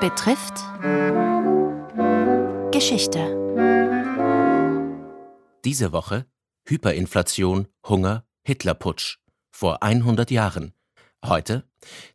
betrifft Geschichte. Diese Woche Hyperinflation, Hunger, Hitlerputsch vor 100 Jahren. Heute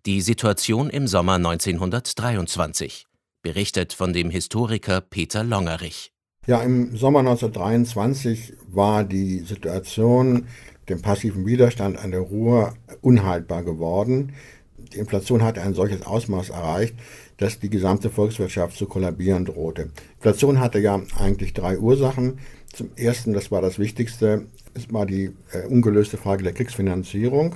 die Situation im Sommer 1923, berichtet von dem Historiker Peter Longerich. Ja, im Sommer 1923 war die Situation dem passiven Widerstand an der Ruhr unhaltbar geworden. Die Inflation hatte ein solches Ausmaß erreicht, dass die gesamte Volkswirtschaft zu kollabieren drohte. Inflation hatte ja eigentlich drei Ursachen. Zum ersten, das war das Wichtigste, es war die äh, ungelöste Frage der Kriegsfinanzierung.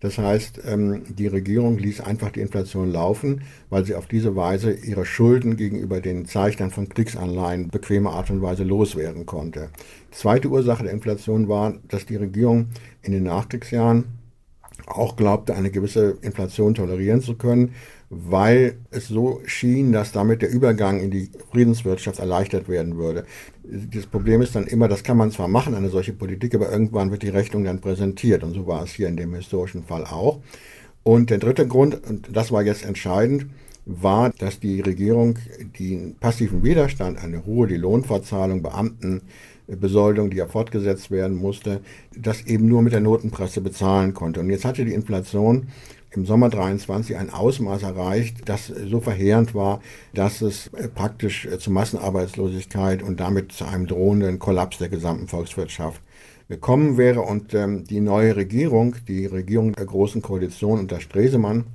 Das heißt, ähm, die Regierung ließ einfach die Inflation laufen, weil sie auf diese Weise ihre Schulden gegenüber den Zeichnern von Kriegsanleihen bequemer Art und Weise loswerden konnte. Zweite Ursache der Inflation war, dass die Regierung in den Nachkriegsjahren auch glaubte, eine gewisse Inflation tolerieren zu können, weil es so schien, dass damit der Übergang in die Friedenswirtschaft erleichtert werden würde. Das Problem ist dann immer, das kann man zwar machen, eine solche Politik, aber irgendwann wird die Rechnung dann präsentiert. Und so war es hier in dem historischen Fall auch. Und der dritte Grund, und das war jetzt entscheidend, war, dass die Regierung den passiven Widerstand, eine hohe die Lohnfortzahlung, Beamtenbesoldung, die ja fortgesetzt werden musste, das eben nur mit der Notenpresse bezahlen konnte. Und jetzt hatte die Inflation im Sommer 23 ein Ausmaß erreicht, das so verheerend war, dass es äh, praktisch äh, zu Massenarbeitslosigkeit und damit zu einem drohenden Kollaps der gesamten Volkswirtschaft gekommen wäre. Und ähm, die neue Regierung, die Regierung der Großen Koalition unter Stresemann,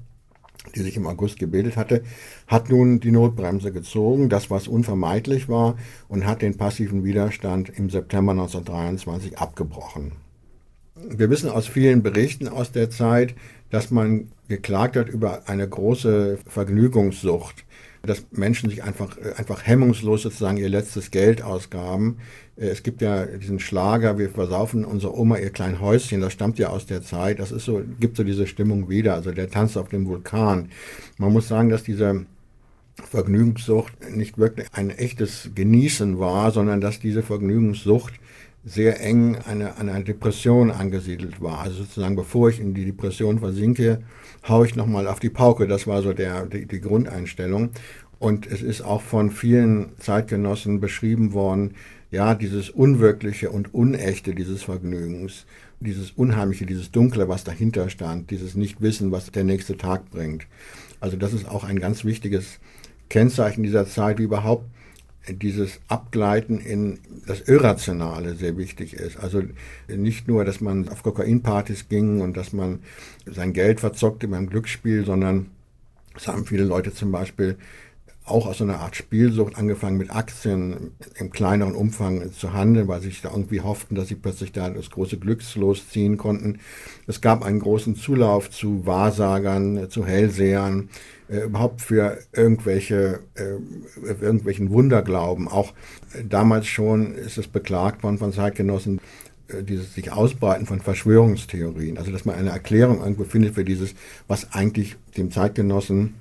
die sich im August gebildet hatte, hat nun die Notbremse gezogen, das was unvermeidlich war, und hat den passiven Widerstand im September 1923 abgebrochen. Wir wissen aus vielen Berichten aus der Zeit, dass man geklagt hat über eine große Vergnügungssucht, dass Menschen sich einfach, einfach hemmungslos sozusagen ihr letztes Geld ausgaben. Äh, es gibt ja diesen Schlager, wir versaufen unsere Oma ihr klein Häuschen, das stammt ja aus der Zeit, das ist so, gibt so diese Stimmung wieder, also der Tanz auf dem Vulkan. Man muss sagen, dass diese Vergnügungssucht nicht wirklich ein echtes Genießen war, sondern dass diese Vergnügungssucht sehr eng an eine, an eine Depression angesiedelt war. Also sozusagen, bevor ich in die Depression versinke, haue ich nochmal auf die Pauke. Das war so der, die, die Grundeinstellung. Und es ist auch von vielen Zeitgenossen beschrieben worden, ja, dieses Unwirkliche und Unechte dieses Vergnügens, dieses Unheimliche, dieses Dunkle, was dahinter stand, dieses Nichtwissen, was der nächste Tag bringt. Also das ist auch ein ganz wichtiges Kennzeichen dieser Zeit, wie überhaupt dieses Abgleiten in das Irrationale sehr wichtig ist. Also nicht nur, dass man auf Kokainpartys ging und dass man sein Geld verzockte beim Glücksspiel, sondern es haben viele Leute zum Beispiel auch aus so einer Art Spielsucht angefangen mit Aktien im kleineren Umfang zu handeln, weil sie sich da irgendwie hofften, dass sie plötzlich da das große Glückslos ziehen konnten. Es gab einen großen Zulauf zu Wahrsagern, zu Hellsehern, äh, überhaupt für irgendwelche, äh, irgendwelchen Wunderglauben. Auch äh, damals schon ist es beklagt worden von Zeitgenossen, äh, dieses sich Ausbreiten von Verschwörungstheorien. Also dass man eine Erklärung irgendwo findet für dieses, was eigentlich dem Zeitgenossen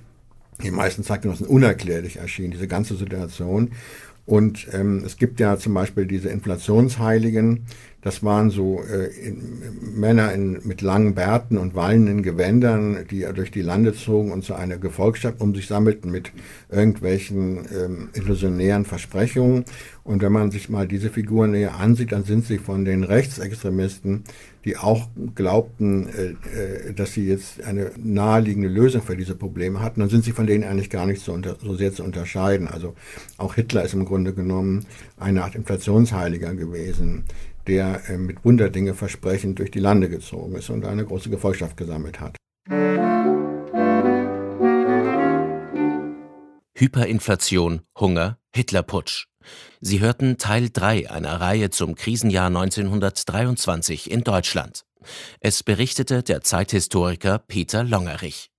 die meisten Zeitgenossen unerklärlich erschien, diese ganze Situation. Und ähm, es gibt ja zum Beispiel diese Inflationsheiligen, das waren so äh, in, Männer in, mit langen Bärten und wallenden Gewändern, die durch die Lande zogen und zu einer Gefolgschaft um sich sammelten mit irgendwelchen ähm, illusionären Versprechungen. Und wenn man sich mal diese Figuren näher ansieht, dann sind sie von den Rechtsextremisten, die auch glaubten, äh, äh, dass sie jetzt eine naheliegende Lösung für diese Probleme hatten, dann sind sie von denen eigentlich gar nicht so, unter, so sehr zu unterscheiden. Also auch Hitler ist im Grunde genommen eine Art Inflationsheiliger gewesen der äh, mit Wunderdinge versprechend durch die Lande gezogen ist und eine große Gefolgschaft gesammelt hat. Hyperinflation, Hunger, Hitlerputsch. Sie hörten Teil 3 einer Reihe zum Krisenjahr 1923 in Deutschland. Es berichtete der Zeithistoriker Peter Longerich.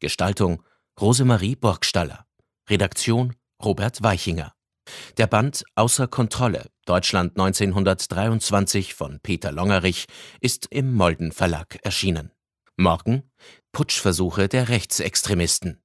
Gestaltung Rosemarie Borgstaller. Redaktion Robert Weichinger. Der Band Außer Kontrolle Deutschland 1923 von Peter Longerich ist im Molden Verlag erschienen. Morgen Putschversuche der Rechtsextremisten